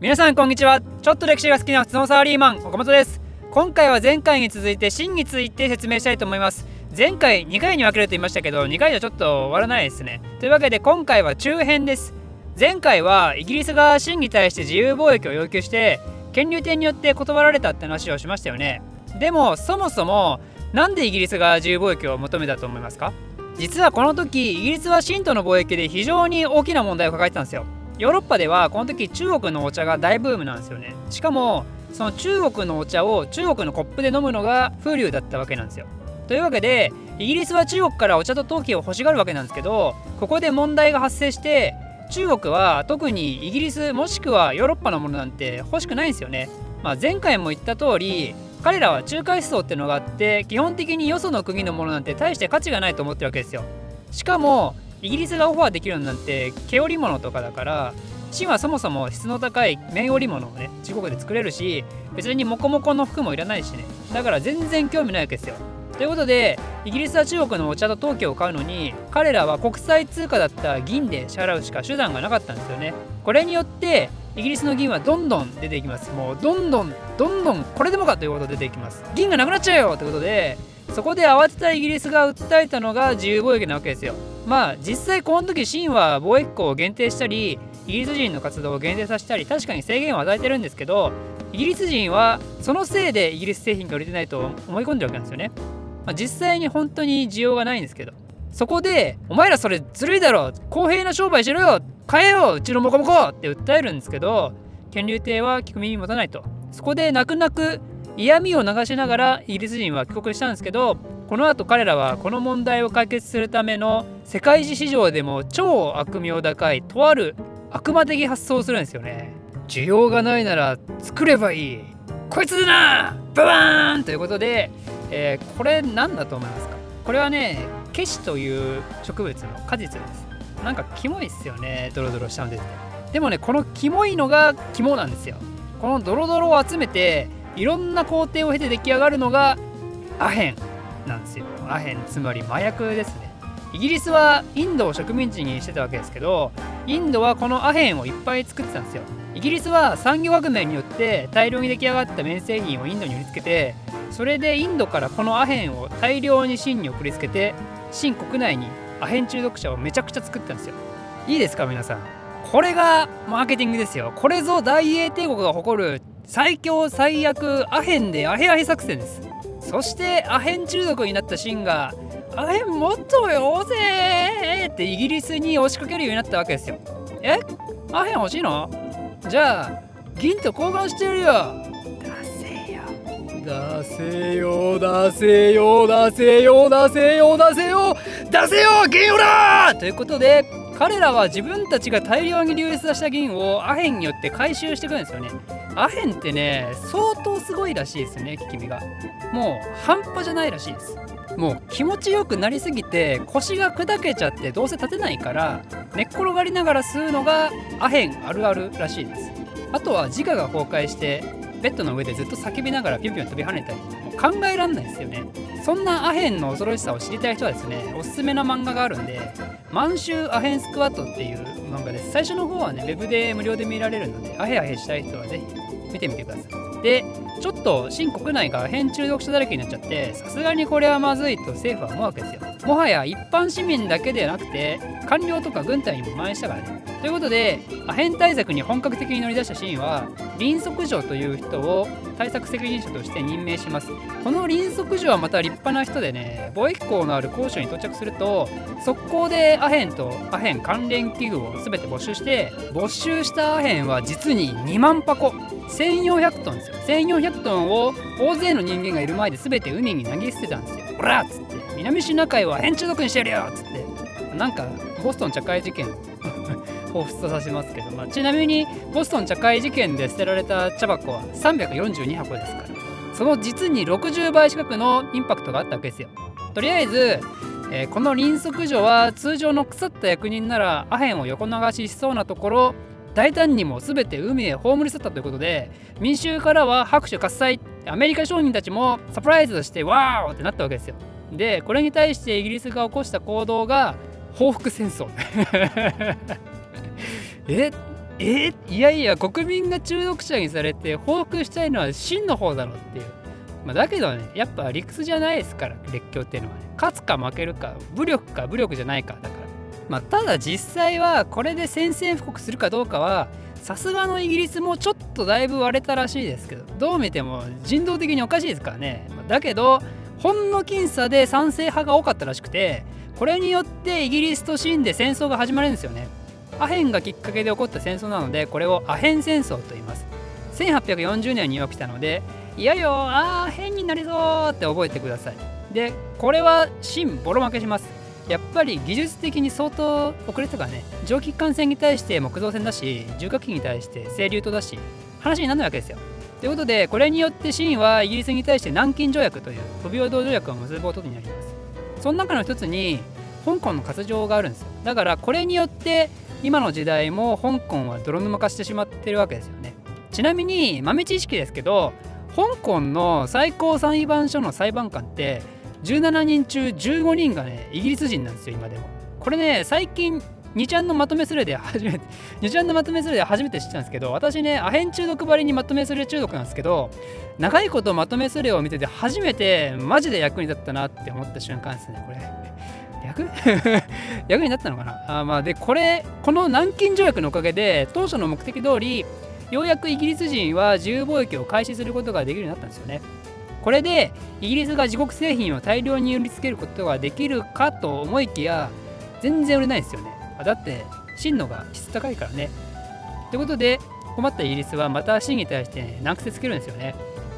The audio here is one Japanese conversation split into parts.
皆さんこんにちは。ちょっと歴史が好きな普通のサラリーマン岡本です。今回は前回に続いて真について説明したいと思います。前回2回に分けると言いましたけど2回じゃちょっと終わらないですね。というわけで今回は中編です。前回はイギリスが真に対して自由貿易を要求して権利店によって断られたって話をしましたよね。でもそもそもなんでイギリスが自由貿易を求めたと思いますか？実はこの時イギリスは清との貿易で非常に大きな問題を抱えてたんですよ。ヨーロッパではこの時中国のお茶が大ブームなんですよね。しかもその中国のお茶を中国のコップで飲むのが風流だったわけなんですよ。というわけでイギリスは中国からお茶と陶器を欲しがるわけなんですけどここで問題が発生して中国は特にイギリスもしくはヨーロッパのものなんて欲しくないんですよね、まあ、前回も言った通り彼らは中華思想っていうのがあって基本的によその国のものなんて大して価値がないと思ってるわけですよ。しかもイギリスがオファーできるのなんて毛織物とかだから芯はそもそも質の高い綿織物をね中国で作れるし別にモコモコの服もいらないしね。だから全然興味ないわけですよ。ということでイギリスは中国のお茶と陶器を買うのに彼らは国際通貨だった銀で支払うしか手段がなかったんですよね。これによってイギリスの銀はどんどん出ていきます。もうどんどんどんどんこれでもかということで出ていきます。銀がなくなっちゃうよということでそこで慌てたイギリスが訴えたのが自由貿易なわけですよ。まあ実際この時清は貿易港を限定したりイギリス人の活動を限定させたり確かに制限を与えてるんですけどイギリス人はそのせいでイギリス製品が売れてないと思い込んでるわけなんですよね、まあ、実際に本当に需要がないんですけどそこで「お前らそれずるいだろ公平な商売しろよ買えよううちのモコモコ!」って訴えるんですけど権竜帝は聞く耳持たないとそこで泣く泣く嫌味を流しながらイギリス人は帰国したんですけどこの後彼らはこの問題を解決するための世界史市場でも超悪名高いとある悪魔的発想をするんですよね。需要がないなら作ればいい。こいつでな！ババーン！ということで、えー、これ何だと思いますか？これはねケシという植物の果実です。なんかキモいっすよね。ドロドロしたの出て。でもねこのキモいのが肝なんですよ。このドロドロを集めていろんな工程を経て出来上がるのがアヘンなんですよ。アヘンつまり麻薬ですね。イギリスはインドを植民地にしてたわけですけどインドはこのアヘンをいっぱい作ってたんですよ。イギリスは産業革命によって大量に出来上がった綿製品をインドに売りつけてそれでインドからこのアヘンを大量に清に送りつけて清国内にアヘン中毒者をめちゃくちゃ作ったんですよ。いいですか皆さん。これがマーケティングですよ。これぞ大英帝国が誇る最強最悪アヘンでアヘアヘ作戦です。そしてアヘン中毒になったシンがアヘンもっとよぜってイギリスに押しかけるようになったわけですよ。え？アヘン欲しいの？じゃあ銀と交換してやるよ。出せよ。出せよ出せよ出せよ出せよ出せよ銀をだということで彼らは自分たちが大量に流出した銀をアヘンによって回収してくるんですよねアヘンってね相当すごいらしいですね効き目が。もう半端じゃないらしいです。もう気持ちよくなりすぎて腰が砕けちゃってどうせ立てないから寝っ転がりながら吸うのがアヘンあるあるらしいです。あとは自我が崩壊してベッドの上でずっと叫びながらピュンピュン飛び跳ねたり考えらんないですよね。そんなアヘンの恐ろしさを知りたい人はですねおすすめな漫画があるんで「満州アヘンスクワット」っていう漫画です。最初の方はねウェブで無料で見られるのでアヘアヘしたい人はぜひ見てみてください。でちょっと新国内が変中毒者だらけになっちゃってさすがにこれはまずいと政府は思うわけですよ。もはや一般市民だけではなくて官僚とか軍隊にも蔓延したからね。ということでアヘン対策に本格的に乗り出したシーンは林則城という人を対策責任者として任命しますこの林則城はまた立派な人でね貿易港のある高所に到着すると速攻でアヘンとアヘン関連器具を全て没収して没収したアヘンは実に2万箱1400トンですよ1400トンを大勢の人間がいる前で全て海に投げ捨てたんですよほらっつって南シナ海は変中毒にしてやるよっつってなんかボストン茶会事件彷彿とさせますけど、まあ、ちなみにボストン茶会事件で捨てられた茶箱は342箱ですからその実に60倍近くのインパクトがあったわけですよ。とりあえず、えー、この輪足所は通常の腐った役人ならアヘンを横流ししそうなところ大胆にも全て海へ葬り去ったということで民衆からは拍手喝采アメリカ商人たちもサプライズとしてワーオってなったわけですよ。でこれに対してイギリスが起こした行動が報復戦争。ええいやいや国民が中毒者にされて報復したいのは真の方だろっていう。まあ、だけどねやっぱ理屈じゃないですから列強っていうのはね。勝つか負けるか武力か武力じゃないかだから。まあただ実際はこれで宣戦布告するかどうかはさすがのイギリスもちょっとだいぶ割れたらしいですけどどう見ても人道的におかしいですからね、だけどほんの僅差で賛成派が多かったらしくてこれによってイギリスと清で戦争が始まるんですよね。アヘンがきっかけで起こった戦争なのでこれをアヘン戦争と言います。1840年に起きたのでいやよあー変になりそうって覚えてください。でこれは真ボロ負けします。やっぱり技術的に相当遅れてたからね。蒸気機関船に対して木造船だし重火器に対して清流島だし話にならないわけですよ。ということでこれによって清はイギリスに対して南京条約という不平等条約を結ぶことになります。その中の一つに香港の割譲があるんですよ。だからこれによって今の時代も香港は泥沼化してしまってるわけですよね。ちなみに豆知識ですけど香港の最高裁判所の裁判官って17人中15人がねイギリス人なんですよ今でも。これね最近2ちゃんのまとめスレで初めて2ちゃんのまとめスレで初めて知ったんですけど私ねアヘン中毒ばりにまとめスレ中毒なんですけど長いことまとめスレを見てて初めてマジで役に立ったなって思った瞬間ですねこれ。役役 になったのかな？あまあでこれこの南京条約のおかげで当初の目的通りようやくイギリス人は自由貿易を開始することができるようになったんですよね。これでイギリスが自国製品を大量に売りつけることができるかと思いきや全然売れないですよね。だって真のが質高いからね。ということで困ったイギリスはまた真に対して難癖つけるんですよね。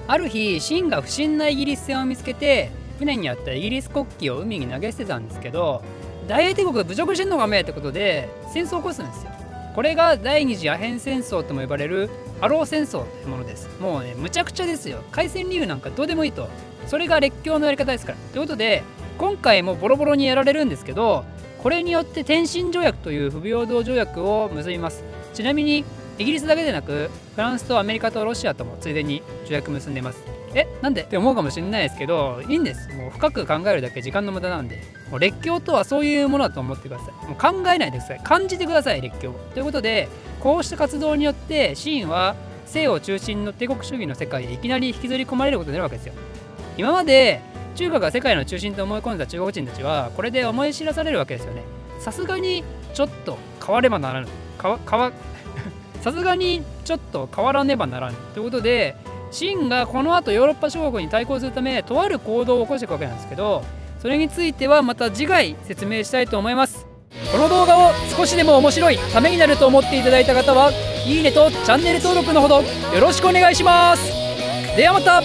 ある日真が不審なイギリス船を見つけて船にあったイギリス国旗を海に投げ捨てたんですけど大英帝国侮辱してんのかめえってことで戦争を起こすんですよ。これが第二次アヘン戦争とも呼ばれるアロー戦争というものです。もうねむちゃくちゃですよ。海戦理由なんかどうでもいいと。それが列強のやり方ですから。ということで今回もボロボロにやられるんですけどこれによって天津条約という不平等条約を結びます。ちなみにイギリスだけでなくフランスとアメリカとロシアともついでに条約結んでいます。えなんで？って思うかもしれないですけどいいんです。もう深く考えるだけ時間の無駄なんで。もう列強とはそういうものだと思ってください。もう考えないでください。感じてください列強。ということでこうした活動によってシーンは西欧中心の帝国主義の世界へいきなり引きずり込まれることになるわけですよ。今まで中華が世界の中心と思い込んだ中国人たちはこれで思い知らされるわけですよね。さすがにちょっと変わればならぬ。さすがにちょっと変わらねばならぬ。ということで秦がこの後ヨーロッパ諸国に対抗するためとある行動を起こしていくわけなんですけどそれについてはまた次回説明したいと思います。この動画を少しでも面白いためになると思っていただいた方はいいねとチャンネル登録のほどよろしくお願いします。ではまた。